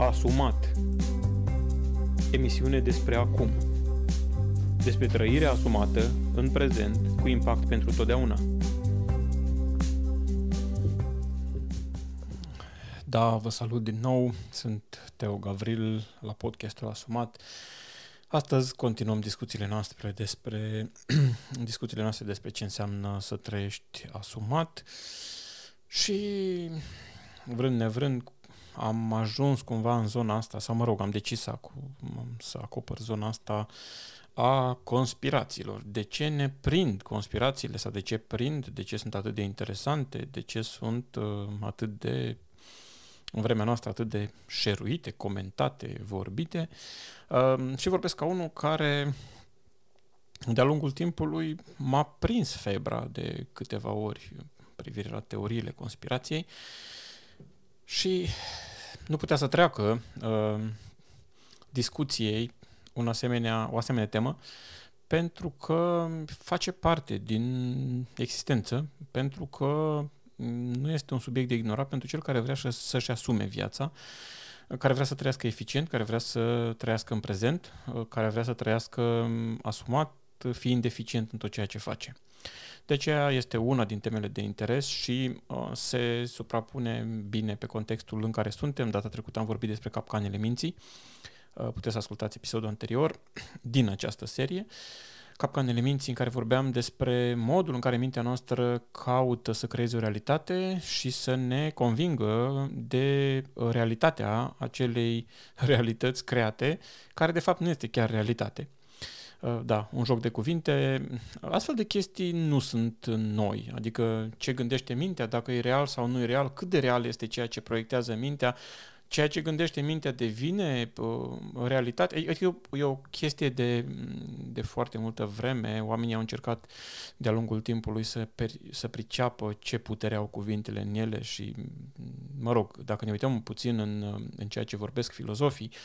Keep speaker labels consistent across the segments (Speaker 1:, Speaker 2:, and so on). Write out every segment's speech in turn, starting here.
Speaker 1: Asumat. Emisiune despre acum. Despre trăirea asumată în prezent cu impact pentru totdeauna. Da, vă salut din nou, sunt Teo Gavril la podcastul Asumat. Astăzi continuăm discuțiile noastre despre discuțiile noastre despre ce înseamnă să trăiești asumat. Și vrând nevrând am ajuns cumva în zona asta, sau mă rog, am decis să, să acopăr zona asta a conspirațiilor. De ce ne prind conspirațiile sau de ce prind, de ce sunt atât de interesante, de ce sunt uh, atât de în vremea noastră atât de șeruite, comentate, vorbite uh, și vorbesc ca unul care de-a lungul timpului m-a prins febra de câteva ori privire la teoriile conspirației și nu putea să treacă uh, discuției un asemenea, o asemenea temă pentru că face parte din existență, pentru că nu este un subiect de ignorat pentru cel care vrea să-și asume viața, care vrea să trăiască eficient, care vrea să trăiască în prezent, care vrea să trăiască asumat, fiind eficient în tot ceea ce face. De aceea este una din temele de interes și uh, se suprapune bine pe contextul în care suntem. Data trecută am vorbit despre capcanele minții. Uh, puteți să ascultați episodul anterior din această serie. Capcanele minții în care vorbeam despre modul în care mintea noastră caută să creeze o realitate și să ne convingă de realitatea acelei realități create, care de fapt nu este chiar realitate. Uh, da, un joc de cuvinte. Astfel de chestii nu sunt noi, adică ce gândește mintea, dacă e real sau nu e real, cât de real este ceea ce proiectează mintea, ceea ce gândește mintea devine uh, realitate. Adică e, e o chestie de, de foarte multă vreme. Oamenii au încercat de-a lungul timpului să, per, să priceapă ce putere au cuvintele în ele și, mă rog, dacă ne uităm puțin în, în ceea ce vorbesc filozofii, uh,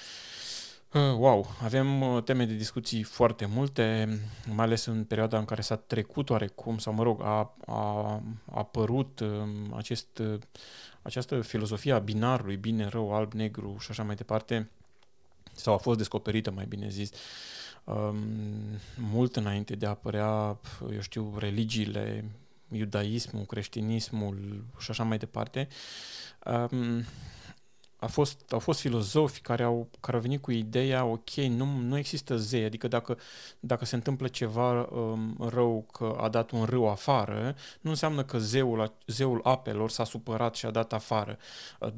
Speaker 1: Wow, avem uh, teme de discuții foarte multe, mai ales în perioada în care s-a trecut oarecum, sau mă rog, a, a, a apărut um, acest, uh, această filozofie a binarului, bine, rău, alb, negru și așa mai departe, sau a fost descoperită, mai bine zis, um, mult înainte de a apărea, eu știu, religiile, iudaismul, creștinismul și așa mai departe. Um, a fost, au fost filozofi care au, care au venit cu ideea, ok, nu, nu există zei, adică dacă, dacă se întâmplă ceva um, rău că a dat un râu afară, nu înseamnă că zeul, zeul apelor s-a supărat și a dat afară.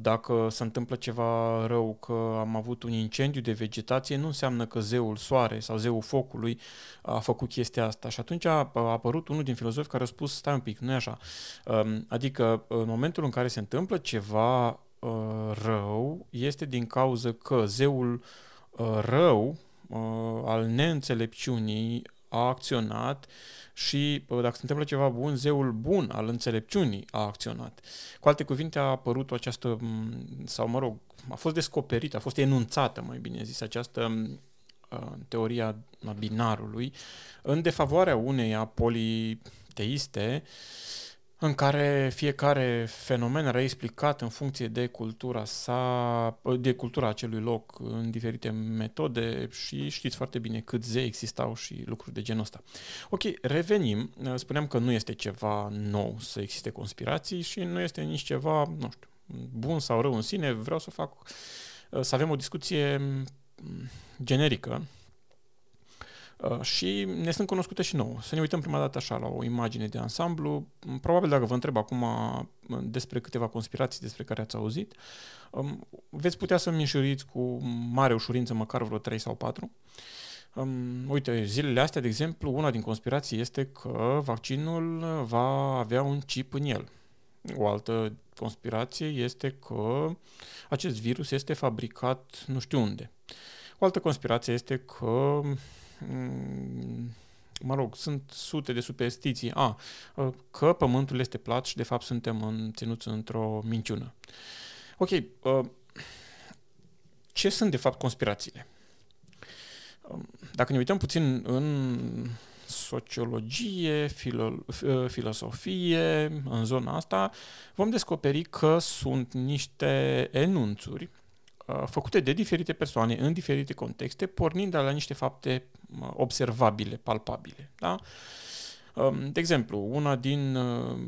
Speaker 1: Dacă se întâmplă ceva rău că am avut un incendiu de vegetație, nu înseamnă că zeul soare sau zeul focului a făcut chestia asta. Și atunci a, a apărut unul din filozofi care a spus, stai un pic, nu e așa. Um, adică în momentul în care se întâmplă ceva uh, rău este din cauza că zeul uh, rău uh, al neînțelepciunii a acționat și uh, dacă se întâmplă ceva bun, zeul bun al înțelepciunii a acționat. Cu alte cuvinte a apărut această, sau mă rog, a fost descoperită, a fost enunțată, mai bine zis, această uh, teoria a binarului în defavoarea uneia politeiste uh, în care fiecare fenomen era explicat în funcție de cultura sa, de cultura acelui loc în diferite metode și știți foarte bine cât zei existau și lucruri de genul ăsta. Ok, revenim. Spuneam că nu este ceva nou să existe conspirații și nu este nici ceva, nu știu, bun sau rău în sine. Vreau să fac, să avem o discuție generică Uh, și ne sunt cunoscute și nouă. Să ne uităm prima dată așa la o imagine de ansamblu. Probabil dacă vă întreb acum uh, despre câteva conspirații despre care ați auzit, um, veți putea să-mi înșuriți cu mare ușurință măcar vreo 3 sau 4. Um, uite, zilele astea, de exemplu, una din conspirații este că vaccinul va avea un chip în el. O altă conspirație este că acest virus este fabricat nu știu unde. O altă conspirație este că Mm, mă rog, sunt sute de superstiții. A, ă, că pământul este plat și de fapt suntem în, ținuți într-o minciună. Ok, ă, ce sunt de fapt conspirațiile? Ă, dacă ne uităm puțin în sociologie, filo, filosofie, în zona asta, vom descoperi că sunt niște enunțuri uh, făcute de diferite persoane în diferite contexte, pornind de la niște fapte uh, observabile, palpabile. Da? Um, de exemplu, una din, uh,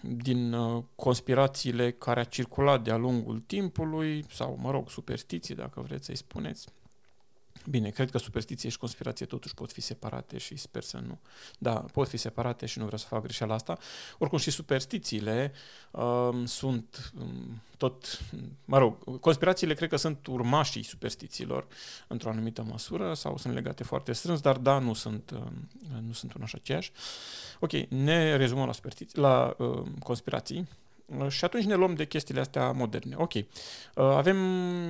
Speaker 1: din conspirațiile care a circulat de-a lungul timpului, sau, mă rog, superstiții, dacă vreți să-i spuneți, Bine, cred că superstiție și conspirație totuși pot fi separate și sper să nu. Da, pot fi separate și nu vreau să fac greșeala asta. Oricum și superstițiile um, sunt um, tot, mă rog, conspirațiile cred că sunt urmașii superstițiilor într-o anumită măsură sau sunt legate foarte strâns, dar da, nu sunt, um, nu sunt una și aceeași. Ok, ne rezumăm la, la uh, conspirații. Și atunci ne luăm de chestiile astea moderne. Ok, uh, avem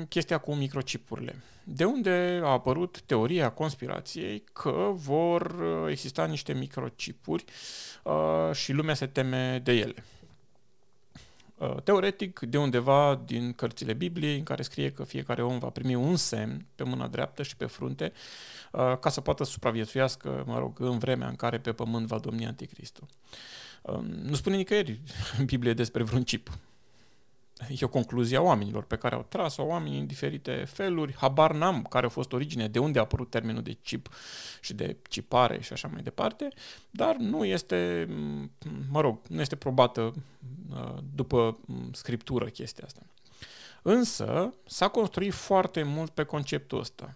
Speaker 1: chestia cu microchipurile. De unde a apărut teoria conspirației că vor uh, exista niște microchipuri uh, și lumea se teme de ele? Teoretic, de undeva din cărțile Bibliei, în care scrie că fiecare om va primi un semn pe mâna dreaptă și pe frunte, ca să poată supraviețuiască, mă rog, în vremea în care pe pământ va domni Anticristul. Nu spune nicăieri în Biblie despre vreun chip. E o concluzie a oamenilor pe care au tras-o oamenii în diferite feluri. Habar n-am care a fost origine, de unde a apărut termenul de chip și de chipare și așa mai departe, dar nu este, mă rog, nu este probată uh, după scriptură chestia asta. Însă s-a construit foarte mult pe conceptul ăsta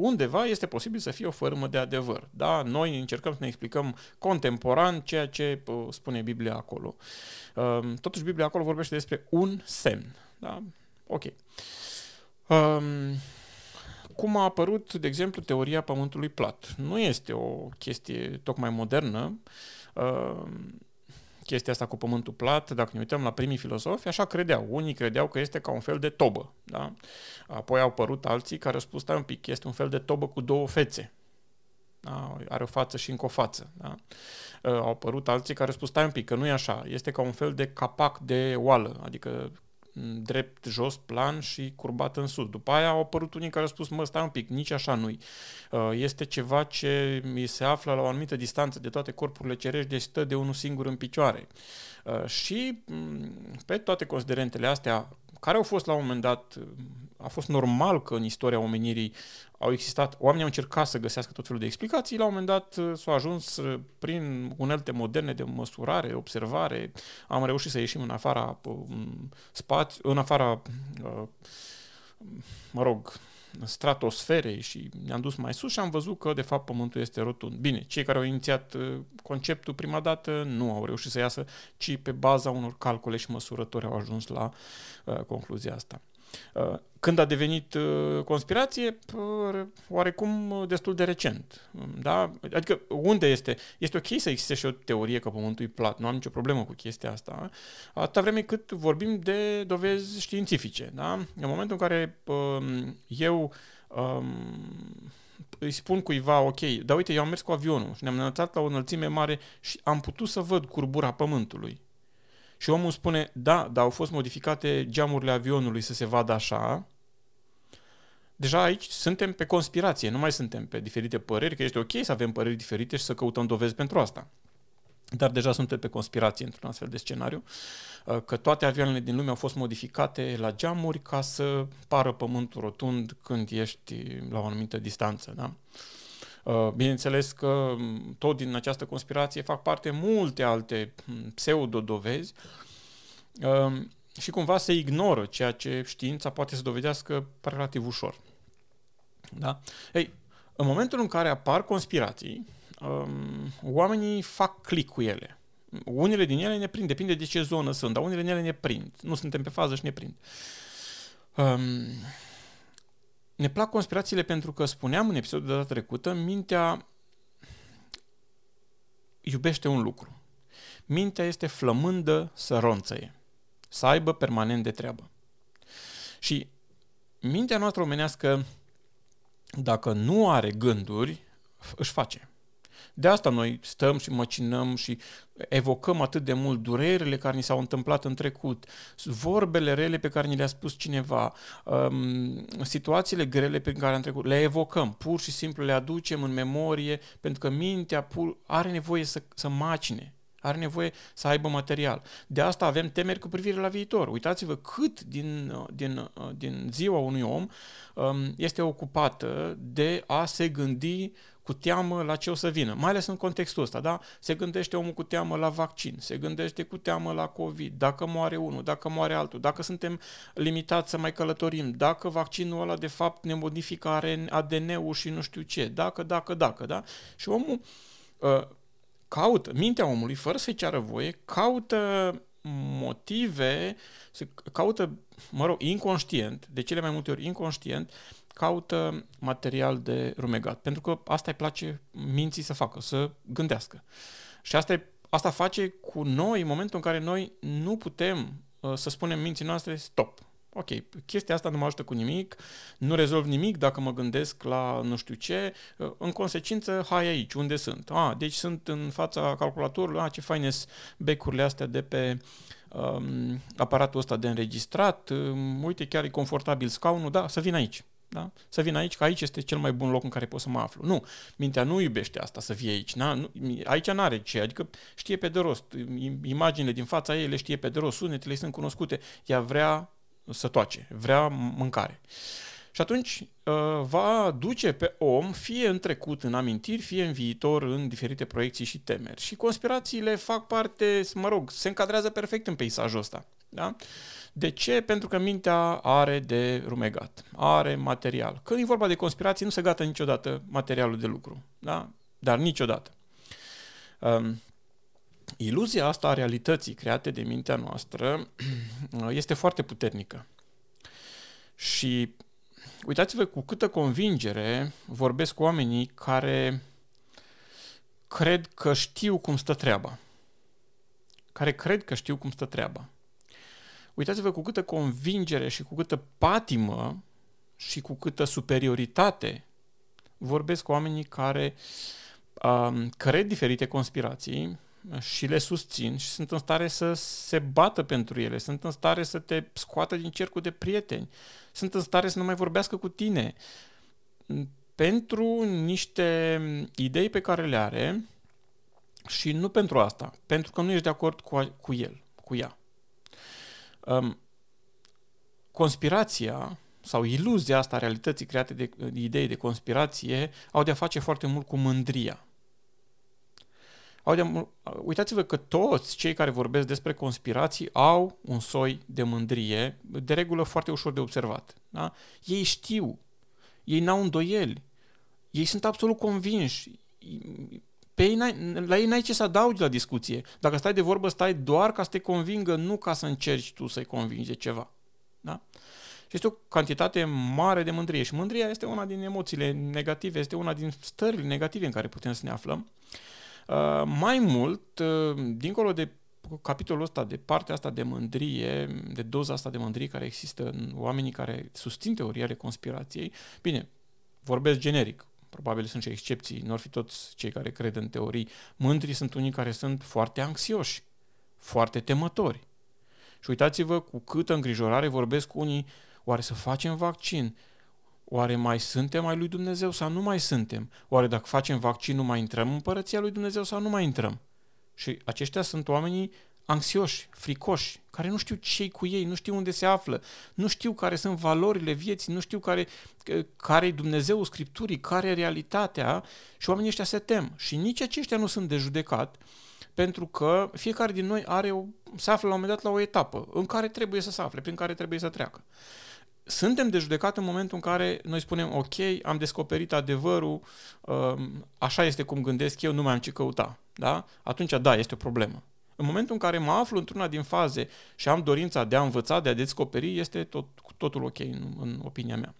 Speaker 1: undeva este posibil să fie o formă de adevăr. Da? Noi încercăm să ne explicăm contemporan ceea ce spune Biblia acolo. Um, totuși, Biblia acolo vorbește despre un semn. Da? Ok. Um, cum a apărut, de exemplu, teoria pământului plat? Nu este o chestie tocmai modernă. Um, chestia asta cu pământul plat, dacă ne uităm la primii filozofi, așa credeau. Unii credeau că este ca un fel de tobă. Da? Apoi au apărut alții care au spus, stai un pic, este un fel de tobă cu două fețe. Da? Are o față și încă o față. Da? Au apărut alții care au spus, stai un pic, că nu e așa, este ca un fel de capac de oală, adică drept, jos, plan și curbat în sus. După aia au apărut unii care au spus, mă, stai un pic, nici așa nu-i. Uh, este ceva ce mi se află la o anumită distanță de toate corpurile cerești, deci stă de unul singur în picioare. Uh, și mm, pe toate considerentele astea, care au fost la un moment dat, a fost normal că în istoria omenirii au existat, oamenii au încercat să găsească tot felul de explicații, la un moment dat uh, s-au ajuns uh, prin unelte moderne de măsurare, observare, am reușit să ieșim în afara uh, spațiu, în afara, mă rog, stratosferei și ne-am dus mai sus și am văzut că de fapt Pământul este rotund. Bine, cei care au inițiat conceptul prima dată nu au reușit să iasă, ci pe baza unor calcule și măsurători au ajuns la uh, concluzia asta. Uh, când a devenit uh, conspirație, oarecum destul de recent. Da? Adică unde este? Este ok să existe și o teorie că Pământul e plat, nu am nicio problemă cu chestia asta, atâta vreme cât vorbim de dovezi științifice. Da? În momentul în care um, eu um, îi spun cuiva, ok, dar uite, eu am mers cu avionul și ne-am înălțat la o înălțime mare și am putut să văd curbura Pământului. Și omul spune, da, dar au fost modificate geamurile avionului să se vadă așa. Deja aici suntem pe conspirație, nu mai suntem pe diferite păreri, că este ok să avem păreri diferite și să căutăm dovezi pentru asta. Dar deja suntem pe conspirație într-un astfel de scenariu, uh, că toate avioanele din lume au fost modificate la geamuri ca să pară pământul rotund când ești la o anumită distanță. Da? Uh, bineînțeles că mm, tot din această conspirație fac parte multe alte mm, pseudo-dovezi um, și cumva se ignoră ceea ce știința poate să dovedească relativ ușor. Da? Ei, în momentul în care apar conspirații, um, oamenii fac click cu ele. Unele din ele ne prind, depinde de ce zonă sunt, dar unele din ele ne prind. Nu suntem pe fază și ne prind. Um, ne plac conspirațiile pentru că spuneam în episodul de data trecută, mintea iubește un lucru. Mintea este flămândă să ronțăie, să aibă permanent de treabă. Și mintea noastră omenească, dacă nu are gânduri, își face. De asta noi stăm și măcinăm și evocăm atât de mult durerile care ni s-au întâmplat în trecut, vorbele rele pe care ni le-a spus cineva, um, situațiile grele pe care am trecut, le evocăm, pur și simplu le aducem în memorie, pentru că mintea pur are nevoie să, să macine. Are nevoie să aibă material. De asta avem temeri cu privire la viitor. Uitați-vă cât din, din, din ziua unui om um, este ocupată de a se gândi cu teamă la ce o să vină, mai ales în contextul ăsta, da? Se gândește omul cu teamă la vaccin, se gândește cu teamă la COVID, dacă moare unul, dacă moare altul, dacă suntem limitați să mai călătorim, dacă vaccinul ăla de fapt ne modifică ADN-ul și nu știu ce, dacă, dacă, dacă, da? Și omul uh, caută, mintea omului, fără să-i ceară voie, caută motive, se caută, mă rog, inconștient, de cele mai multe ori inconștient, caută material de rumegat, pentru că asta îi place minții să facă, să gândească. Și asta, e, asta face cu noi în momentul în care noi nu putem uh, să spunem minții noastre stop. Ok, chestia asta nu mă ajută cu nimic, nu rezolv nimic dacă mă gândesc la nu știu ce, uh, în consecință, hai aici, unde sunt? Ah, deci sunt în fața calculatorului, ah, ce faine becurile astea de pe um, aparatul ăsta de înregistrat, um, uite, chiar e confortabil scaunul, da, să vin aici. Da? Să vin aici, că aici este cel mai bun loc în care pot să mă aflu. Nu, mintea nu iubește asta, să fie aici. Na? Nu, aici nu are ce, adică știe pe de rost. Imaginile din fața ei le știe pe de rost, sunetele sunt cunoscute. Ea vrea să toace, vrea mâncare. Și atunci uh, va duce pe om fie în trecut, în amintiri, fie în viitor, în diferite proiecții și temeri. Și conspirațiile fac parte, mă rog, se încadrează perfect în peisajul ăsta. Da? De ce? Pentru că mintea are de rumegat, are material. Când e vorba de conspirații, nu se gata niciodată materialul de lucru, da? dar niciodată. Um, iluzia asta a realității create de mintea noastră este foarte puternică. Și uitați-vă cu câtă convingere vorbesc cu oamenii care cred că știu cum stă treaba. Care cred că știu cum stă treaba. Uitați-vă cu câtă convingere și cu câtă patimă și cu câtă superioritate vorbesc cu oamenii care um, cred diferite conspirații și le susțin și sunt în stare să se bată pentru ele, sunt în stare să te scoată din cercul de prieteni, sunt în stare să nu mai vorbească cu tine pentru niște idei pe care le are și nu pentru asta, pentru că nu ești de acord cu, cu el, cu ea. Um, conspirația sau iluzia asta a realității create de, de idei de conspirație au de-a face foarte mult cu mândria. Au de uitați-vă că toți cei care vorbesc despre conspirații au un soi de mândrie, de regulă foarte ușor de observat. Da? Ei știu, ei n-au îndoieli, ei sunt absolut convinși, pe ei la ei n-ai ce să adaugi la discuție. Dacă stai de vorbă, stai doar ca să te convingă, nu ca să încerci tu să-i convingi de ceva. Da? Și este o cantitate mare de mândrie. Și mândria este una din emoțiile negative, este una din stările negative în care putem să ne aflăm. Uh, mai mult, uh, dincolo de capitolul ăsta, de partea asta de mândrie, de doza asta de mândrie care există în oamenii care susțin teoria ale conspirației, bine, vorbesc generic, probabil sunt și excepții, nu ar fi toți cei care cred în teorii. Mândri sunt unii care sunt foarte anxioși, foarte temători. Și uitați-vă cu câtă îngrijorare vorbesc unii, oare să facem vaccin? Oare mai suntem ai lui Dumnezeu sau nu mai suntem? Oare dacă facem vaccin nu mai intrăm în împărăția lui Dumnezeu sau nu mai intrăm? Și aceștia sunt oamenii anxioși, fricoși, care nu știu ce cu ei, nu știu unde se află, nu știu care sunt valorile vieții, nu știu care, care e Dumnezeul Scripturii, care e realitatea și oamenii ăștia se tem. Și nici aceștia nu sunt de judecat, pentru că fiecare din noi are o, se află la un moment dat la o etapă în care trebuie să se afle, prin care trebuie să treacă. Suntem de judecat în momentul în care noi spunem, ok, am descoperit adevărul, um, așa este cum gândesc eu, nu mai am ce căuta. Da? Atunci, da, este o problemă. În momentul în care mă aflu într-una din faze și am dorința de a învăța, de a descoperi, este tot, totul ok în, în opinia mea.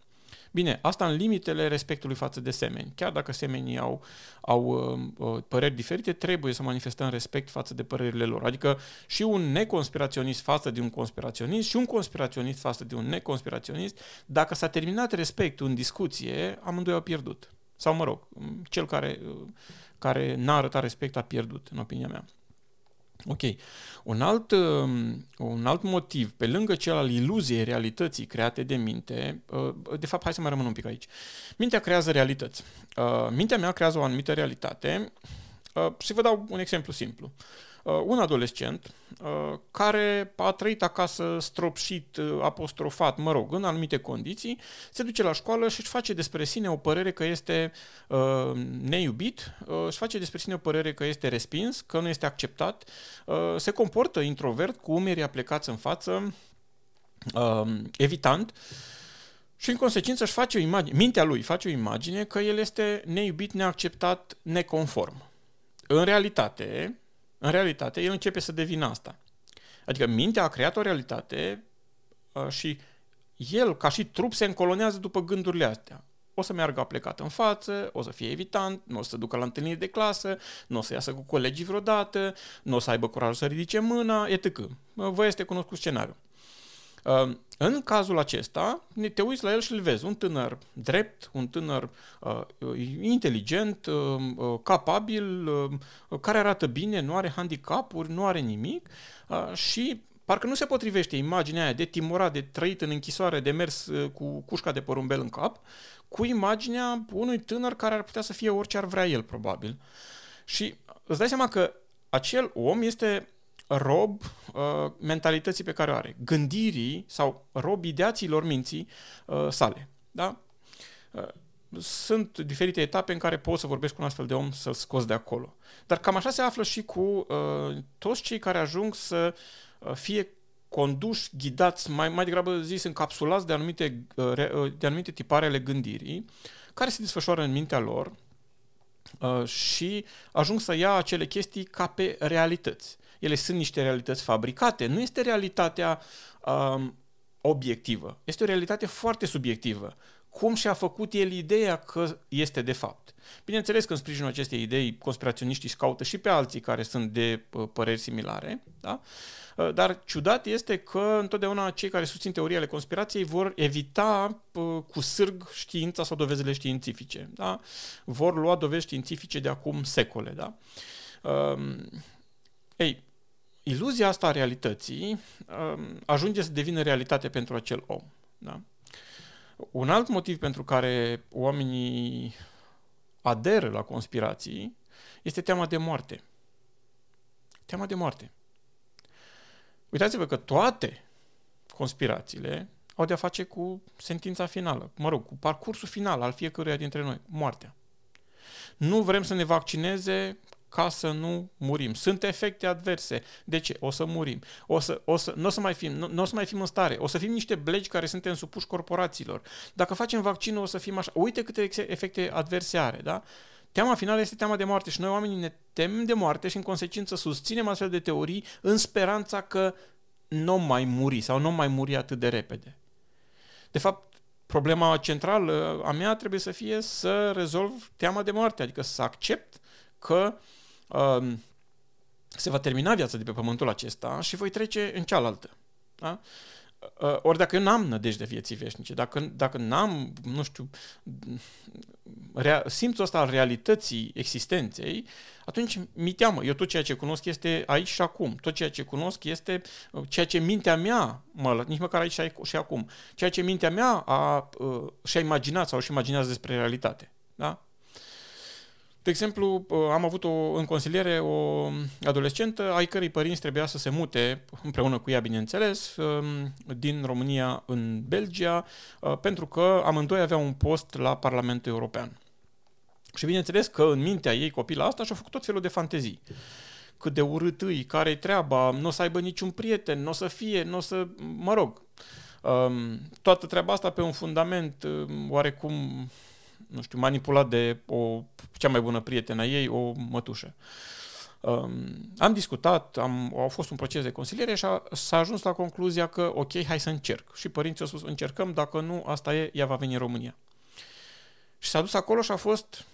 Speaker 1: Bine, asta în limitele respectului față de semeni. Chiar dacă semenii au, au uh, uh, păreri diferite, trebuie să manifestăm respect față de părerile lor. Adică și un neconspiraționist față de un conspiraționist și un conspiraționist față de un neconspiraționist, dacă s-a terminat respectul în discuție, amândoi au pierdut. Sau, mă rog, cel care, uh, care n-a arătat respect a pierdut, în opinia mea. Ok. Un alt, um, un alt motiv, pe lângă cel al iluziei realității create de minte, uh, de fapt, hai să mai rămân un pic aici. Mintea creează realități. Uh, mintea mea creează o anumită realitate uh, și vă dau un exemplu simplu. Uh, un adolescent uh, care a trăit acasă stropșit, uh, apostrofat, mă rog, în anumite condiții, se duce la școală și își face despre sine o părere că este uh, neiubit, uh, își face despre sine o părere că este respins, că nu este acceptat, uh, se comportă introvert, cu umerii aplecați în față, uh, evitant, și în consecință își face o imagine, mintea lui face o imagine că el este neiubit, neacceptat, neconform. În realitate, în realitate, el începe să devină asta. Adică mintea a creat o realitate uh, și el, ca și trup, se încolonează după gândurile astea. O să meargă plecat în față, o să fie evitant, nu o să ducă la întâlniri de clasă, nu o să iasă cu colegii vreodată, nu o să aibă curajul să ridice mâna, etc. Vă este cunoscut scenariul. Ehm, în cazul acesta, te uiți la el și îl vezi, un tânăr drept, un tânăr uh, inteligent, uh, capabil, uh, care arată bine, nu are handicapuri, nu are nimic uh, și parcă nu se potrivește imaginea aia de timorat, de trăit în închisoare, de mers uh, cu cușca de porumbel în cap, cu imaginea unui tânăr care ar putea să fie orice ar vrea el, probabil. Și îți dai seama că acel om este rob uh, mentalității pe care o are, gândirii sau rob ideațiilor minții uh, sale. Da? Uh, sunt diferite etape în care poți să vorbești cu un astfel de om să-l scoți de acolo. Dar cam așa se află și cu uh, toți cei care ajung să uh, fie conduși, ghidați, mai, mai degrabă zis, încapsulați de anumite, uh, uh de anumite tipare ale gândirii, care se desfășoară în mintea lor uh, și ajung să ia acele chestii ca pe realități ele sunt niște realități fabricate. Nu este realitatea um, obiectivă. Este o realitate foarte subiectivă. Cum și-a făcut el ideea că este de fapt. Bineînțeles că în sprijinul acestei idei conspiraționiștii caută și pe alții care sunt de uh, păreri similare, da? Uh, dar ciudat este că întotdeauna cei care susțin teoriile conspirației vor evita uh, cu sârg știința sau dovezile științifice. Da? Vor lua dovezi științifice de acum secole. Da? Um, ei, iluzia asta a realității um, ajunge să devină realitate pentru acel om. Da? Un alt motiv pentru care oamenii aderă la conspirații este teama de moarte. Teama de moarte. Uitați-vă că toate conspirațiile au de-a face cu sentința finală, mă rog, cu parcursul final al fiecăruia dintre noi, moartea. Nu vrem să ne vaccineze ca să nu murim. Sunt efecte adverse. De ce? O să murim. O să, o să, nu o să mai fim, nu, nu o să mai fim în stare. O să fim niște blegi care suntem supuși corporațiilor. Dacă facem vaccinul, o să fim așa. Uite câte efecte adverse are, da? Teama finală este teama de moarte și noi oamenii ne temem de moarte și în consecință susținem astfel de teorii în speranța că nu mai muri sau nu mai muri atât de repede. De fapt, problema centrală a mea trebuie să fie să rezolv teama de moarte, adică să accept că uh, Um, se va termina viața de pe pământul acesta și voi trece în cealaltă. Da? Uh, ori dacă eu n-am nădejde vieții veșnice, dacă, dacă n-am, nu știu, rea, simțul ăsta al realității existenței, atunci mi teamă. Eu tot ceea ce cunosc este aici și acum. Tot ceea ce cunosc este uh, ceea ce mintea mea, mă, nici măcar aici și acum, ceea ce mintea mea a, uh, și-a imaginat sau și imaginează despre realitate. Da? De exemplu, uh, am avut o, în consiliere o adolescentă ai cărei părinți trebuia să se mute împreună cu ea, bineînțeles, um, din România în Belgia, uh, pentru că amândoi aveau un post la Parlamentul European. Și bineînțeles că în mintea ei copila asta și-a făcut tot felul de fantezii. Cât de urât îi, care-i treaba, nu o să aibă niciun prieten, nu o să fie, nu o să... mă rog. Um, toată treaba asta pe un fundament um, oarecum nu știu, manipulat de o cea mai bună prietenă a ei, o mătușă. Um, am discutat, am, a fost un proces de consiliere și a, s-a ajuns la concluzia că, ok, hai să încerc. Și părinții au spus, încercăm, dacă nu, asta e, ea va veni în România. Și s-a dus acolo și a fost,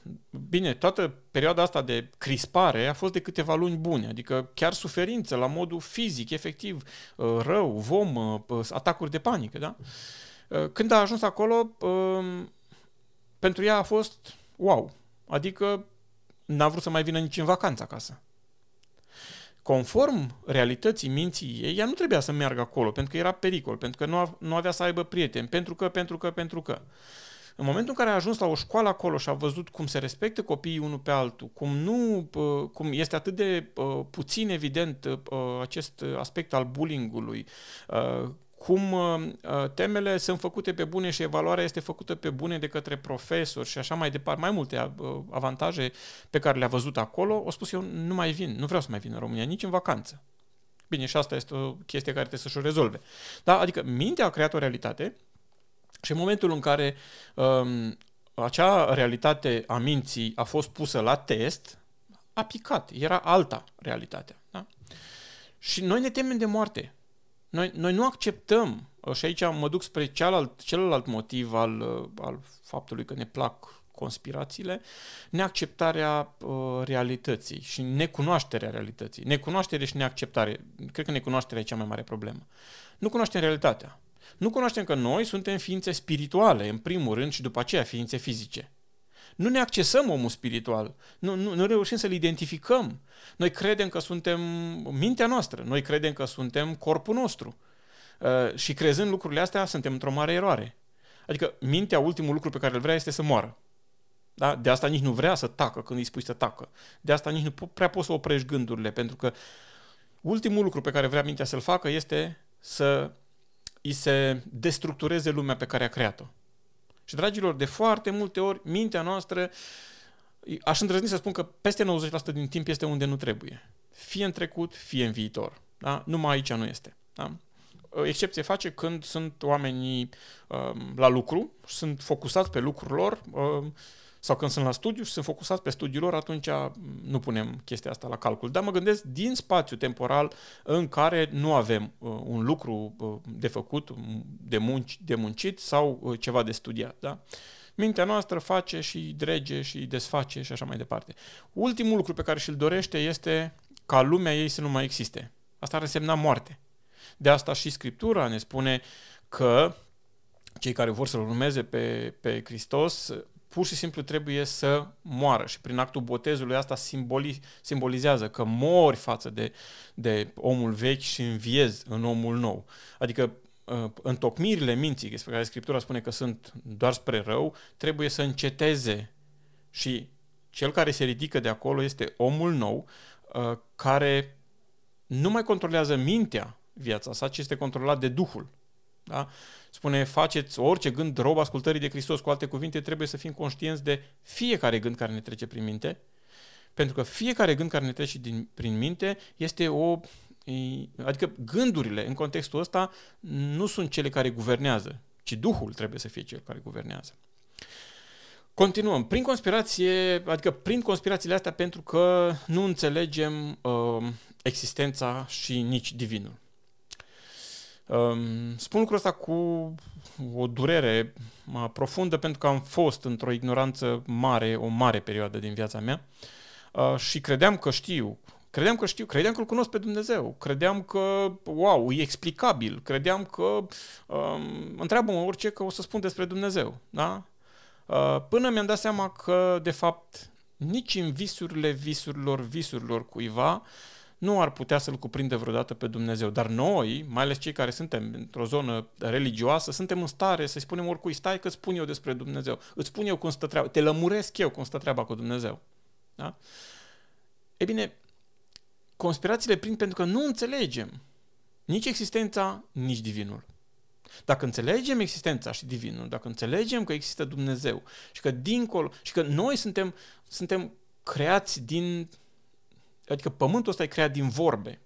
Speaker 1: bine, toată perioada asta de crispare a fost de câteva luni bune, adică chiar suferință la modul fizic, efectiv, uh, rău, vom, uh, atacuri de panică, da? Uh, când a ajuns acolo, um, pentru ea a fost wow. Adică n-a vrut să mai vină nici în vacanță acasă. Conform realității minții ei, ea nu trebuia să meargă acolo, pentru că era pericol, pentru că nu, nu avea să aibă prieteni, pentru că, pentru că, pentru că. În momentul în care a ajuns la o școală acolo și a văzut cum se respectă copiii unul pe altul, cum nu, cum este atât de puțin evident acest aspect al bullyingului, cum temele sunt făcute pe bune și evaluarea este făcută pe bune de către profesori și așa mai departe, mai multe avantaje pe care le-a văzut acolo, o spus eu nu mai vin, nu vreau să mai vin în România, nici în vacanță. Bine, și asta este o chestie care trebuie să-și o rezolve. Da? Adică mintea a creat o realitate și în momentul în care um, acea realitate a minții a fost pusă la test, a picat. Era alta realitatea. Da? Și noi ne temem de moarte. Noi, noi nu acceptăm, și aici mă duc spre celălalt, celălalt motiv al, al faptului că ne plac conspirațiile, neacceptarea uh, realității și necunoașterea realității. Necunoaștere și neacceptare. Cred că necunoașterea e cea mai mare problemă. Nu cunoaștem realitatea. Nu cunoaștem că noi suntem ființe spirituale, în primul rând, și după aceea ființe fizice. Nu ne accesăm omul spiritual, nu, nu, nu reușim să-l identificăm. Noi credem că suntem mintea noastră, noi credem că suntem corpul nostru. Uh, și crezând lucrurile astea, suntem într-o mare eroare. Adică mintea, ultimul lucru pe care îl vrea este să moară. Da? De asta nici nu vrea să tacă când îi spui să tacă. De asta nici nu prea poți să oprești gândurile, pentru că ultimul lucru pe care vrea mintea să-l facă este să îi se destructureze lumea pe care a creat-o. Și, dragilor, de foarte multe ori, mintea noastră, aș îndrăzni să spun că peste 90% din timp este unde nu trebuie. Fie în trecut, fie în viitor. Da? Numai aici nu este. Da? Excepție face când sunt oamenii uh, la lucru, sunt focusați pe lucrul lor, uh, sau când sunt la studiu și sunt focusați pe studiul lor, atunci nu punem chestia asta la calcul. Dar mă gândesc din spațiu temporal în care nu avem uh, un lucru uh, de făcut, de, munci, de muncit sau uh, ceva de studiat. Da? Mintea noastră face și drege și desface și așa mai departe. Ultimul lucru pe care și-l dorește este ca lumea ei să nu mai existe. Asta ar însemna moarte. De asta și Scriptura ne spune că cei care vor să-L urmeze pe, pe Hristos pur și simplu trebuie să moară și prin actul botezului asta simboli, simbolizează că mori față de, de omul vechi și înviezi în omul nou. Adică uh, întocmirile minții, despre care Scriptura spune că sunt doar spre rău, trebuie să înceteze și cel care se ridică de acolo este omul nou, uh, care nu mai controlează mintea viața sa, ci este controlat de Duhul. Da? Spune, faceți orice gând rob ascultării de Hristos. Cu alte cuvinte, trebuie să fim conștienți de fiecare gând care ne trece prin minte, pentru că fiecare gând care ne trece din, prin minte este o... Adică gândurile, în contextul ăsta, nu sunt cele care guvernează, ci Duhul trebuie să fie cel care guvernează. Continuăm. Prin conspirație, adică prin conspirațiile astea pentru că nu înțelegem uh, existența și nici divinul. Spun lucrul ăsta cu o durere profundă pentru că am fost într-o ignoranță mare, o mare perioadă din viața mea uh, și credeam că știu, credeam că știu, credeam că îl cunosc pe Dumnezeu, credeam că, wow, e explicabil, credeam că um, întreabă-mă orice că o să spun despre Dumnezeu, da? Uh, până mi-am dat seama că, de fapt, nici în visurile visurilor visurilor cuiva nu ar putea să-L cuprindă vreodată pe Dumnezeu. Dar noi, mai ales cei care suntem într-o zonă religioasă, suntem în stare să-i spunem oricui, stai că spun eu despre Dumnezeu, îți spun eu cum stă treaba, te lămuresc eu cum stă treaba cu Dumnezeu. Da? E bine, conspirațiile prind pentru că nu înțelegem nici existența, nici divinul. Dacă înțelegem existența și divinul, dacă înțelegem că există Dumnezeu și că dincolo, și că noi suntem, suntem creați din Adică pământul ăsta e creat din vorbe.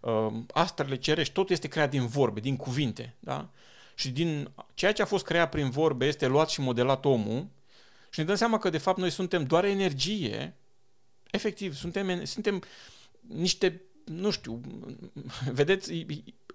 Speaker 1: Uh, astrele cerești, totul este creat din vorbe, din cuvinte. Da? Și din ceea ce a fost creat prin vorbe este luat și modelat omul și ne dăm seama că de fapt noi suntem doar energie, efectiv, suntem, suntem niște nu știu, vedeți,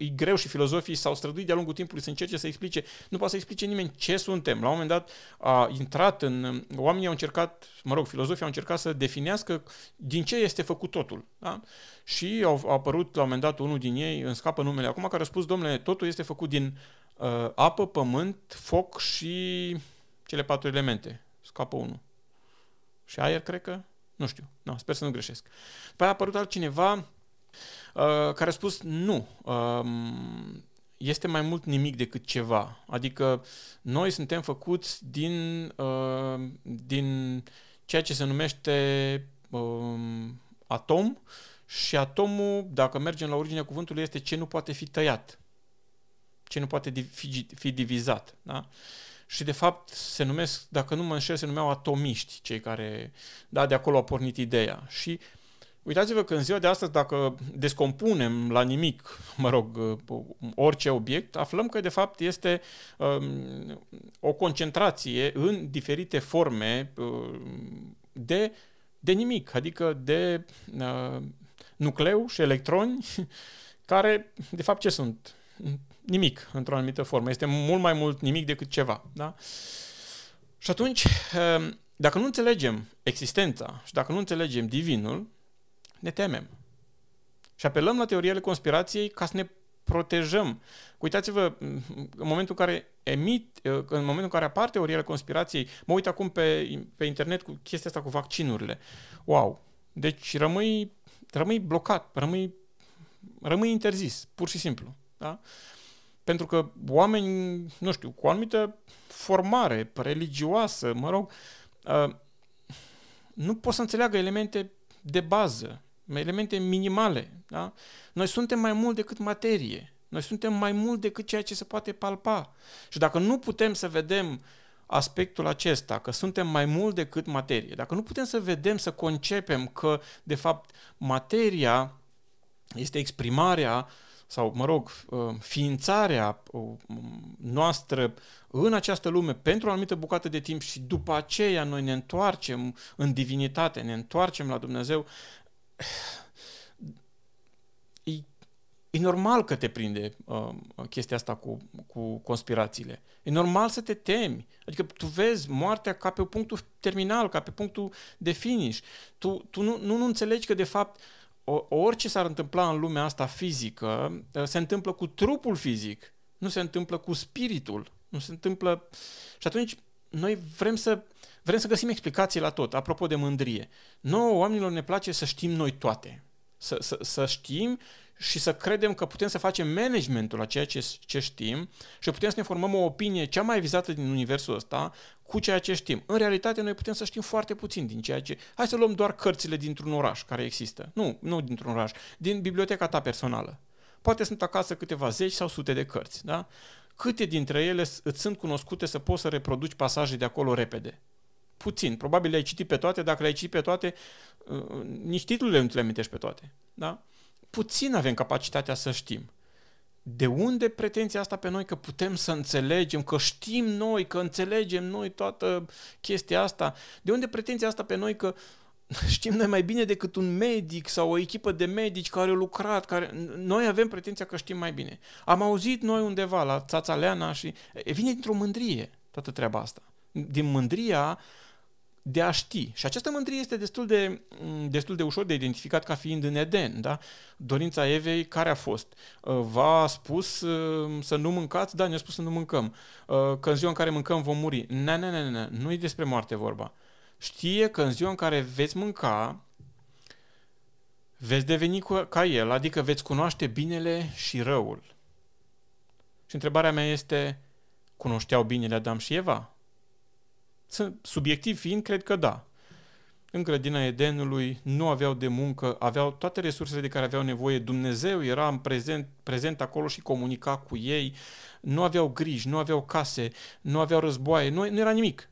Speaker 1: e, e greu și filozofii s-au străduit de-a lungul timpului să încerce să explice, nu poate să explice nimeni ce suntem. La un moment dat a intrat în, oamenii au încercat, mă rog, filozofii au încercat să definească din ce este făcut totul. Da? Și au, au apărut la un moment dat unul din ei, în scapă numele acum, care a spus, domnule, totul este făcut din uh, apă, pământ, foc și cele patru elemente. Scapă unul. Și aer, cred că? Nu știu. No, sper să nu greșesc. Păi a apărut altcineva Uh, care a spus nu. Um, este mai mult nimic decât ceva. Adică noi suntem făcuți din, uh, din ceea ce se numește uh, atom și atomul, dacă mergem la originea cuvântului, este ce nu poate fi tăiat, ce nu poate fi, fi divizat. Da? Și de fapt se numesc, dacă nu mă înșel, se numeau atomiști, cei care, da, de acolo a pornit ideea. Și uitați-vă că în ziua de astăzi, dacă descompunem la nimic, mă rog, orice obiect, aflăm că de fapt este um, o concentrație în diferite forme um, de, de nimic, adică de uh, nucleu și electroni, care, de fapt, ce sunt? Nimic, într-o anumită formă. Este mult mai mult nimic decât ceva. Da? Și atunci, ehm, dacă nu înțelegem existența și dacă nu înțelegem divinul, ne temem. Și apelăm la teoriile conspirației ca să ne protejăm. Uitați-vă, în momentul în care emit, în momentul în care apar teoriile conspirației, mă uit acum pe, pe internet cu chestia asta cu vaccinurile. Wow! Deci rămâi rămâi blocat, rămâi, rămâi interzis, pur și simplu. Da? Pentru că oameni, nu știu, cu o anumită formare religioasă, mă rog, uh, nu pot să înțeleagă elemente de bază, elemente minimale. Da? Noi suntem mai mult decât materie. Noi suntem mai mult decât ceea ce se poate palpa. Și dacă nu putem să vedem aspectul acesta, că suntem mai mult decât materie, dacă nu putem să vedem, să concepem că, de fapt, materia este exprimarea sau, mă rog, uh, ființarea uh, noastră în această lume pentru o anumită bucată de timp și după aceea noi ne întoarcem în divinitate, ne întoarcem la Dumnezeu, E normal că te prinde uh, chestia asta cu, cu conspirațiile. E normal să te temi. Adică tu vezi moartea ca pe punctul terminal, ca pe punctul de finish. Tu, tu nu, nu, nu înțelegi că, de fapt, o, orice s-ar întâmpla în lumea asta fizică, uh, se întâmplă cu trupul fizic, nu se întâmplă cu spiritul. Nu se întâmplă... Și atunci noi vrem să, vrem să găsim explicații la tot. Apropo de mândrie. Nouă oamenilor ne place să știm noi toate. Să, să, să știm și să credem că putem să facem managementul la ceea ce, ce știm și putem să ne formăm o opinie cea mai vizată din universul ăsta cu ceea ce știm. În realitate, noi putem să știm foarte puțin din ceea ce... Hai să luăm doar cărțile dintr-un oraș care există. Nu, nu dintr-un oraș, din biblioteca ta personală. Poate sunt acasă câteva zeci sau sute de cărți, da? Câte dintre ele îți sunt cunoscute să poți să reproduci pasaje de acolo repede? Puțin. Probabil le-ai citit pe toate. Dacă le-ai citit pe toate, uh, nici titlurile nu ți le amintești pe toate. Da? puțin avem capacitatea să știm. De unde pretenția asta pe noi că putem să înțelegem, că știm noi, că înțelegem noi toată chestia asta? De unde pretenția asta pe noi că știm noi mai bine decât un medic sau o echipă de medici care au lucrat, care... noi avem pretenția că știm mai bine. Am auzit noi undeva la Țața Leana și vine dintr-o mândrie toată treaba asta. Din mândria de a ști. Și această mândrie este destul de, mm, destul de ușor de identificat ca fiind în Eden. Da? Dorința Evei care a fost? Uh, v-a spus uh, să nu mâncați? Da, ne-a spus să nu mâncăm. Uh, că în ziua în care mâncăm vom muri. Nu, nu, nu, nu, nu e despre moarte vorba. Știe că în ziua în care veți mânca, veți deveni ca el, adică veți cunoaște binele și răul. Și întrebarea mea este, cunoșteau binele Adam și Eva? Subiectiv fiind, cred că da. În grădina Edenului nu aveau de muncă, aveau toate resursele de care aveau nevoie. Dumnezeu era în prezent, prezent acolo și comunica cu ei. Nu aveau griji, nu aveau case, nu aveau războaie, nu, nu era nimic.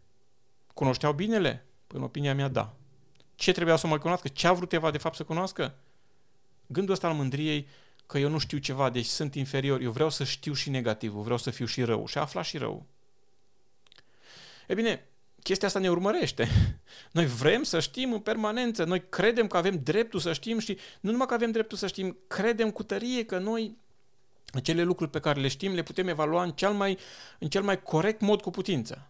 Speaker 1: Cunoșteau binele? În opinia mea, da. Ce trebuia să mai cunoască? Ce a vrut Eva de fapt să cunoască? Gândul ăsta al mândriei că eu nu știu ceva, deci sunt inferior, eu vreau să știu și negativul, vreau să fiu și rău și afla și rău. E bine, chestia asta ne urmărește. Noi vrem să știm în permanență, noi credem că avem dreptul să știm și nu numai că avem dreptul să știm, credem cu tărie că noi acele lucruri pe care le știm le putem evalua în cel mai, în cel mai corect mod cu putință.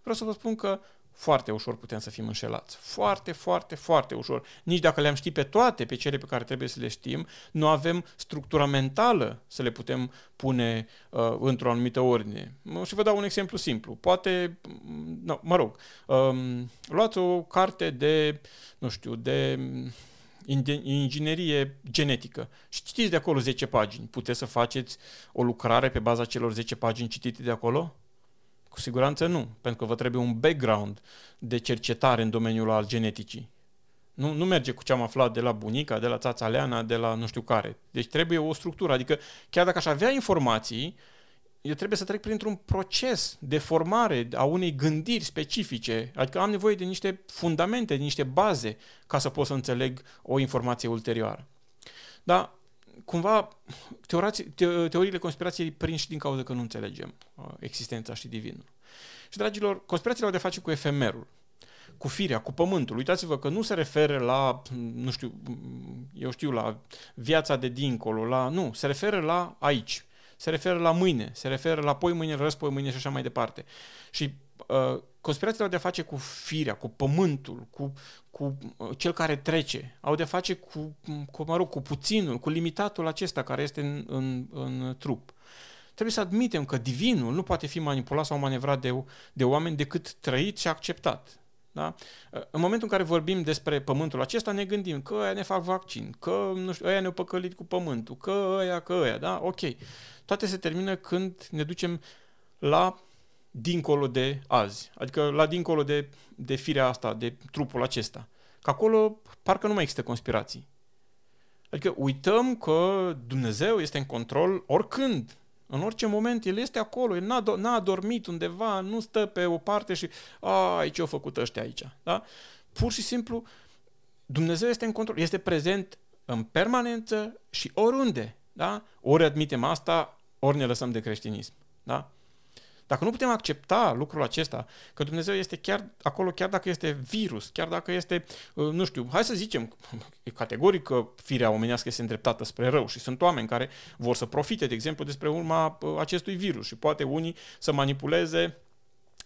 Speaker 1: Vreau să vă spun că foarte ușor putem să fim înșelați. Foarte, foarte, foarte ușor. Nici dacă le-am ști pe toate, pe cele pe care trebuie să le știm, nu avem structura mentală să le putem pune uh, într-o anumită ordine. Și vă dau un exemplu simplu. Poate, no, mă rog, um, luați o carte de, nu știu, de inginerie genetică și citiți de acolo 10 pagini. Puteți să faceți o lucrare pe baza celor 10 pagini citite de acolo? Cu siguranță nu, pentru că vă trebuie un background de cercetare în domeniul al geneticii. Nu, nu merge cu ce am aflat de la bunica, de la țața Leana, de la nu știu care. Deci trebuie o structură. Adică chiar dacă aș avea informații, eu trebuie să trec printr-un proces de formare a unei gândiri specifice. Adică am nevoie de niște fundamente, de niște baze ca să pot să înțeleg o informație ulterioară. Dar cumva teorații, te, teoriile conspirației prind și din cauza că nu înțelegem uh, existența și divinul. Și, dragilor, conspirațiile au de face cu efemerul cu firea, cu pământul. Uitați-vă că nu se referă la, nu știu, eu știu, la viața de dincolo, la, nu, se referă la aici, se referă la mâine, se referă la poi mâine, răspoi mâine și așa mai departe. Și uh, conspirațiile au de face cu firea, cu pământul, cu, cu uh, cel care trece, au de face cu, cu, mă rog, cu puținul, cu limitatul acesta care este în, în, în trup. Trebuie să admitem că divinul nu poate fi manipulat sau manevrat de, de oameni decât trăit și acceptat. Da? În momentul în care vorbim despre pământul acesta, ne gândim că ăia ne fac vaccin, că nu știu, ăia ne-au păcălit cu pământul, că ăia, că ăia, da? Ok. Toate se termină când ne ducem la dincolo de azi, adică la dincolo de, de firea asta, de trupul acesta. Că acolo parcă nu mai există conspirații. Adică uităm că Dumnezeu este în control oricând, în orice moment el este acolo, el n-a, do- n-a dormit undeva, nu stă pe o parte și ai ce au făcut ăștia aici. Da? Pur și simplu Dumnezeu este în control, este prezent în permanență și oriunde. Da? Ori admitem asta, ori ne lăsăm de creștinism. Da? Dacă nu putem accepta lucrul acesta, că Dumnezeu este chiar acolo, chiar dacă este virus, chiar dacă este, uh, nu știu, hai să zicem categoric că firea omenească este îndreptată spre rău și sunt oameni care vor să profite, de exemplu, despre urma uh, acestui virus și poate unii să manipuleze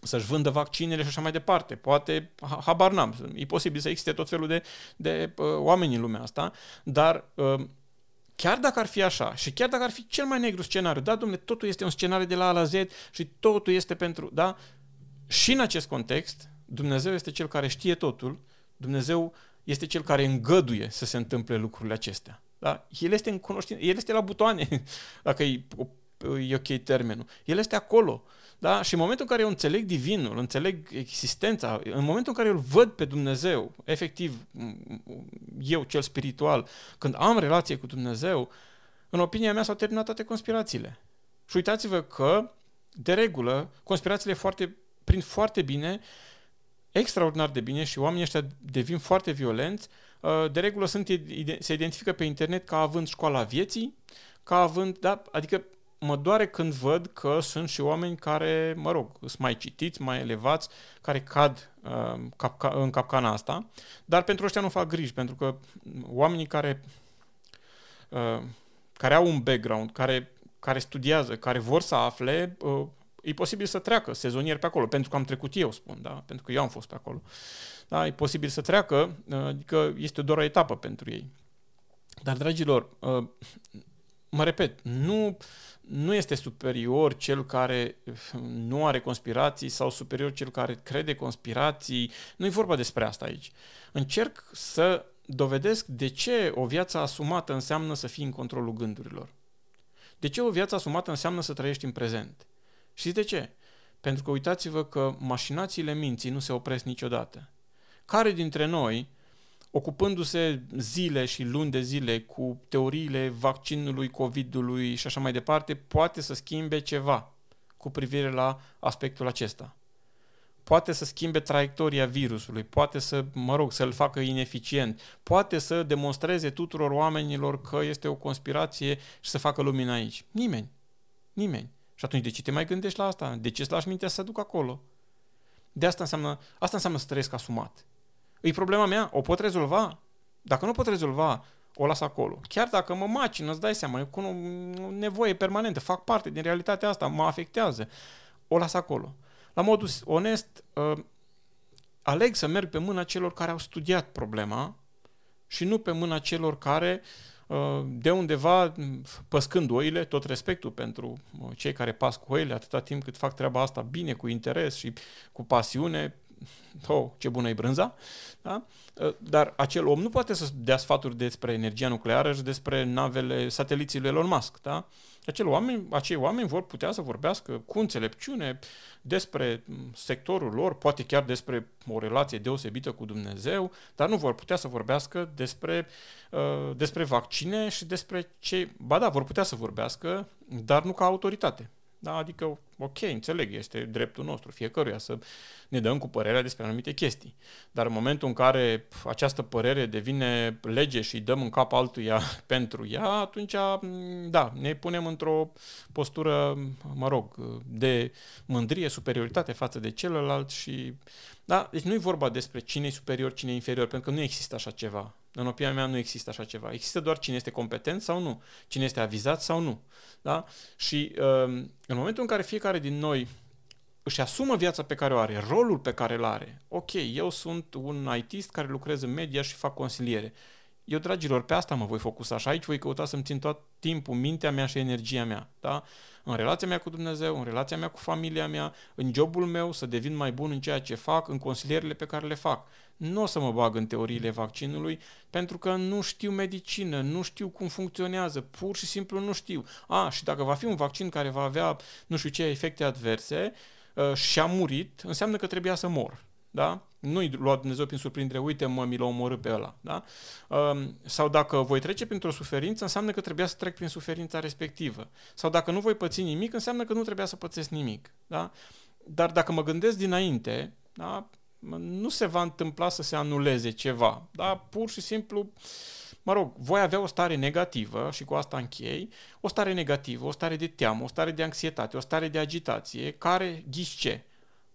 Speaker 1: să-și vândă vaccinele și așa mai departe. Poate, habar n-am, e posibil să existe tot felul de, de uh, oameni în lumea asta, dar uh, chiar dacă ar fi așa și chiar dacă ar fi cel mai negru scenariu, da, domnule, totul este un scenariu de la A la Z și totul este pentru, da, și în acest context, Dumnezeu este cel care știe totul, Dumnezeu este cel care îngăduie să se întâmple lucrurile acestea. Da? El este în cunoștință, el este la butoane, dacă e, e ok termenul. El este acolo. Da? Și în momentul în care eu înțeleg divinul, înțeleg existența, în momentul în care eu îl văd pe Dumnezeu, efectiv, eu, cel spiritual, când am relație cu Dumnezeu, în opinia mea s-au terminat toate conspirațiile. Și uitați-vă că, de regulă, conspirațiile foarte, prind foarte bine, extraordinar de bine și oamenii ăștia devin foarte violenți, uh, de regulă sunt, se identifică pe internet ca având școala vieții, ca având, da, adică mă doare când văd că sunt și oameni care, mă rog, sunt mai citiți, mai elevați, care cad uh, capca- în capcana asta, dar pentru ăștia nu fac griji, pentru că oamenii care, uh, care au un background, care, care studiază, care vor să afle, uh, e posibil să treacă sezonier pe acolo, pentru că am trecut eu, spun, da? pentru că eu am fost pe acolo. Da? E posibil să treacă, uh, adică este doar o etapă pentru ei. Dar, dragilor, uh, mă repet, nu nu este superior cel care nu are conspirații sau superior cel care crede conspirații. Nu e vorba despre asta aici. Încerc să dovedesc de ce o viață asumată înseamnă să fii în controlul gândurilor. De ce o viață asumată înseamnă să trăiești în prezent? Și de ce? Pentru că uitați-vă că mașinațiile minții nu se opresc niciodată. Care dintre noi ocupându-se zile și luni de zile cu teoriile vaccinului, COVID-ului și așa mai departe, poate să schimbe ceva cu privire la aspectul acesta. Poate să schimbe traiectoria virusului, poate să, mă rog, să-l facă ineficient, poate să demonstreze tuturor oamenilor că este o conspirație și să facă lumina aici. Nimeni. Nimeni. Și atunci de ce te mai gândești la asta? De ce îți lași mintea să se duc acolo? De asta înseamnă, asta înseamnă să trăiesc asumat. E problema mea, o pot rezolva. Dacă nu pot rezolva, o las acolo. Chiar dacă mă macin, îți dai seama, e cu o nevoie permanentă, fac parte din realitatea asta, mă afectează, o las acolo. La modul onest, uh, aleg să merg pe mâna celor care au studiat problema și nu pe mâna celor care uh, de undeva, păscând oile, tot respectul pentru uh, cei care pasc cu oile, atâta timp cât fac treaba asta bine, cu interes și cu pasiune, oh, ce bună e brânza, da? Uh, dar acel om nu poate să dea sfaturi despre energia nucleară și despre navele, sateliții lui Elon Musk, da? Acel oameni, acei oameni vor putea să vorbească cu înțelepciune despre sectorul lor, poate chiar despre o relație deosebită cu Dumnezeu, dar nu vor putea să vorbească despre, uh, despre vaccine și despre ce... Ba da, vor putea să vorbească, dar nu ca autoritate. Da? Adică, ok, înțeleg, este dreptul nostru, fiecăruia să ne dăm cu părerea despre anumite chestii. Dar în momentul în care această părere devine lege și dăm în cap altuia pentru ea, atunci, da, ne punem într-o postură, mă rog, de mândrie, superioritate față de celălalt și... Da, deci nu e vorba despre cine e superior, cine e inferior, pentru că nu există așa ceva. În opinia mea nu există așa ceva. Există doar cine este competent sau nu, cine este avizat sau nu. Da? Și um, în momentul în care fiecare din noi își asumă viața pe care o are, rolul pe care îl are. Ok, eu sunt un ITist care lucrez în media și fac consiliere. Eu, dragilor, pe asta mă voi focusa și aici voi căuta să-mi țin tot timpul mintea mea și energia mea. Da? În relația mea cu Dumnezeu, în relația mea cu familia mea, în jobul meu, să devin mai bun în ceea ce fac, în consilierile pe care le fac. Nu o să mă bag în teoriile vaccinului pentru că nu știu medicină, nu știu cum funcționează, pur și simplu nu știu. A, și dacă va fi un vaccin care va avea nu știu ce efecte adverse uh, și a murit, înseamnă că trebuia să mor. Da? Nu-i lua Dumnezeu prin surprindere, uite mă, mi l-a omorât pe ăla. Da? Um, sau dacă voi trece printr-o suferință, înseamnă că trebuia să trec prin suferința respectivă. Sau dacă nu voi păți nimic, înseamnă că nu trebuia să pățesc nimic. Da? Dar dacă mă gândesc dinainte, da? Nu se va întâmpla să se anuleze ceva. Da? Pur și simplu, mă rog, voi avea o stare negativă și cu asta închei, o stare negativă, o stare de teamă, o stare de anxietate, o stare de agitație, care, ghiși ce?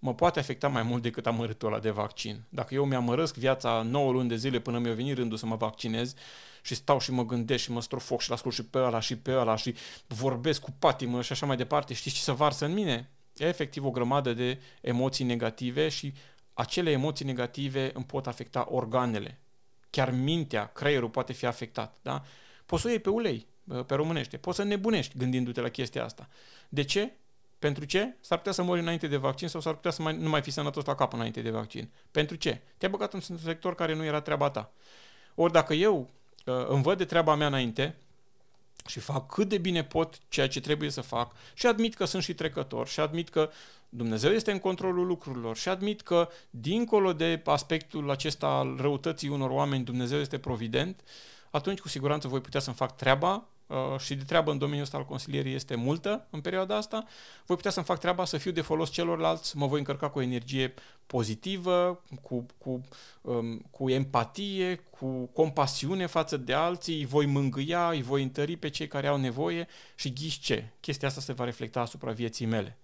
Speaker 1: mă poate afecta mai mult decât amărâtul ăla de vaccin. Dacă eu mi-amărăsc viața 9 luni de zile până mi-a venit rândul să mă vaccinez și stau și mă gândesc și mă strofoc și l-ascult și pe ăla și pe ăla și vorbesc cu patimă și așa mai departe, știți ce să varsă în mine? E efectiv o grămadă de emoții negative și acele emoții negative îmi pot afecta organele. Chiar mintea, creierul poate fi afectat. Da? Poți să o iei pe ulei, pe românește. Poți să nebunești gândindu-te la chestia asta. De ce? Pentru ce? S-ar putea să mori înainte de vaccin sau s-ar putea să mai, nu mai fi sănătos la cap înainte de vaccin. Pentru ce? Te-ai băgat în un sector care nu era treaba ta. Ori dacă eu uh, îmi văd de treaba mea înainte și fac cât de bine pot ceea ce trebuie să fac și admit că sunt și trecător și admit că Dumnezeu este în controlul lucrurilor și admit că dincolo de aspectul acesta al răutății unor oameni Dumnezeu este provident, atunci cu siguranță voi putea să-mi fac treaba Uh, și de treabă în domeniul ăsta al consilierii este multă în perioada asta, voi putea să-mi fac treaba să fiu de folos celorlalți, mă voi încărca cu energie pozitivă, cu, cu, um, cu empatie, cu compasiune față de alții, îi voi mângâia, îi voi întări pe cei care au nevoie și ghiși ce? Chestia asta se va reflecta asupra vieții mele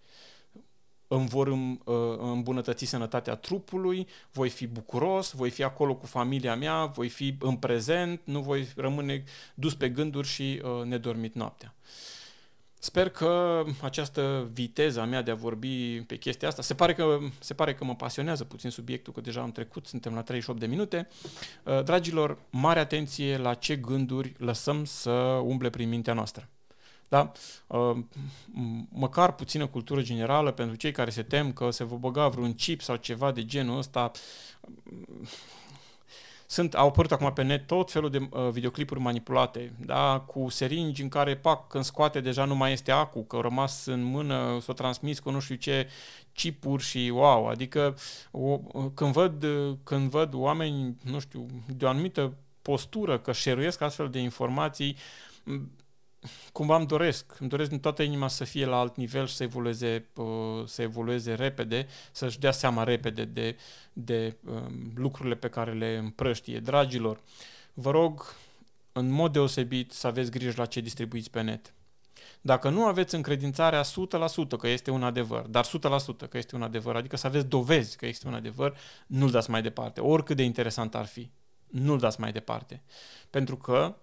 Speaker 1: îmi vor uh, îmbunătăți sănătatea trupului, voi fi bucuros, voi fi acolo cu familia mea, voi fi în prezent, nu voi rămâne dus pe gânduri și uh, nedormit noaptea. Sper că această viteză a mea de a vorbi pe chestia asta, se pare că, se pare că mă pasionează puțin subiectul, că deja am trecut, suntem la 38 de minute. Uh, dragilor, mare atenție la ce gânduri lăsăm să umble prin mintea noastră. Da? Uh, măcar puțină cultură generală pentru cei care se tem că se va băga vreun chip sau ceva de genul ăsta. Sunt, au apărut acum pe net tot felul de uh, videoclipuri manipulate, da? cu seringi în care, pac, când scoate deja nu mai este acu, că au rămas în mână, s-o transmis cu nu știu ce chipuri și wow, adică o, când, văd, când văd oameni, nu știu, de o anumită postură, că șeruiesc astfel de informații, cumva îmi doresc, îmi doresc din toată inima să fie la alt nivel și să evolueze, uh, să evolueze repede, să-și dea seama repede de, de um, lucrurile pe care le împrăștie. Dragilor, vă rog în mod deosebit să aveți grijă la ce distribuiți pe net. Dacă nu aveți încredințarea 100% că este un adevăr, dar 100% că este un adevăr, adică să aveți dovezi că este un adevăr, nu-l dați mai departe, oricât de interesant ar fi. Nu-l dați mai departe. Pentru că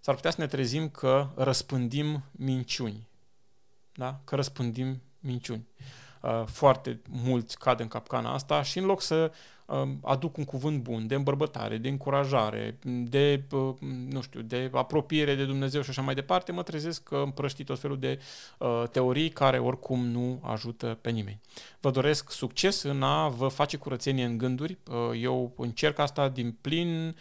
Speaker 1: s-ar putea să ne trezim că răspândim minciuni. Da? Că răspândim minciuni. Uh, foarte mulți cad în capcana asta și în loc să aduc un cuvânt bun de îmbărbătare, de încurajare, de, nu știu, de apropiere de Dumnezeu și așa mai departe, mă trezesc că împrăști tot felul de uh, teorii care oricum nu ajută pe nimeni. Vă doresc succes în a vă face curățenie în gânduri. Uh, eu încerc asta din plin uh,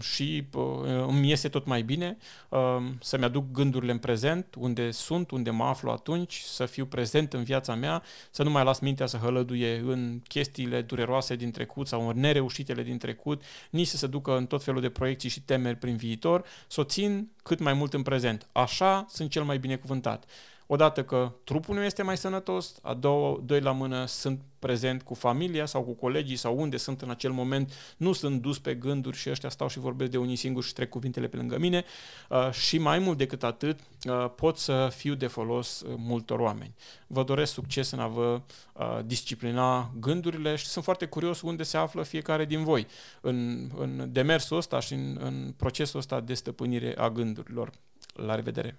Speaker 1: și uh, îmi iese tot mai bine uh, să-mi aduc gândurile în prezent, unde sunt, unde mă aflu atunci, să fiu prezent în viața mea, să nu mai las mintea să hălăduie în chestiile dureroase din trecut sau în nereușitele din trecut, nici să se ducă în tot felul de proiecții și temeri prin viitor, să o țin cât mai mult în prezent. Așa sunt cel mai binecuvântat. Odată că trupul nu este mai sănătos, a doua, doi la mână sunt prezent cu familia sau cu colegii sau unde sunt în acel moment, nu sunt dus pe gânduri și ăștia stau și vorbesc de unii singuri și trec cuvintele pe lângă mine uh, și mai mult decât atât uh, pot să fiu de folos uh, multor oameni. Vă doresc succes în a vă disciplina gândurile și sunt foarte curios unde se află fiecare din voi în, în demersul ăsta și în, în procesul ăsta de stăpânire a gândurilor. La revedere!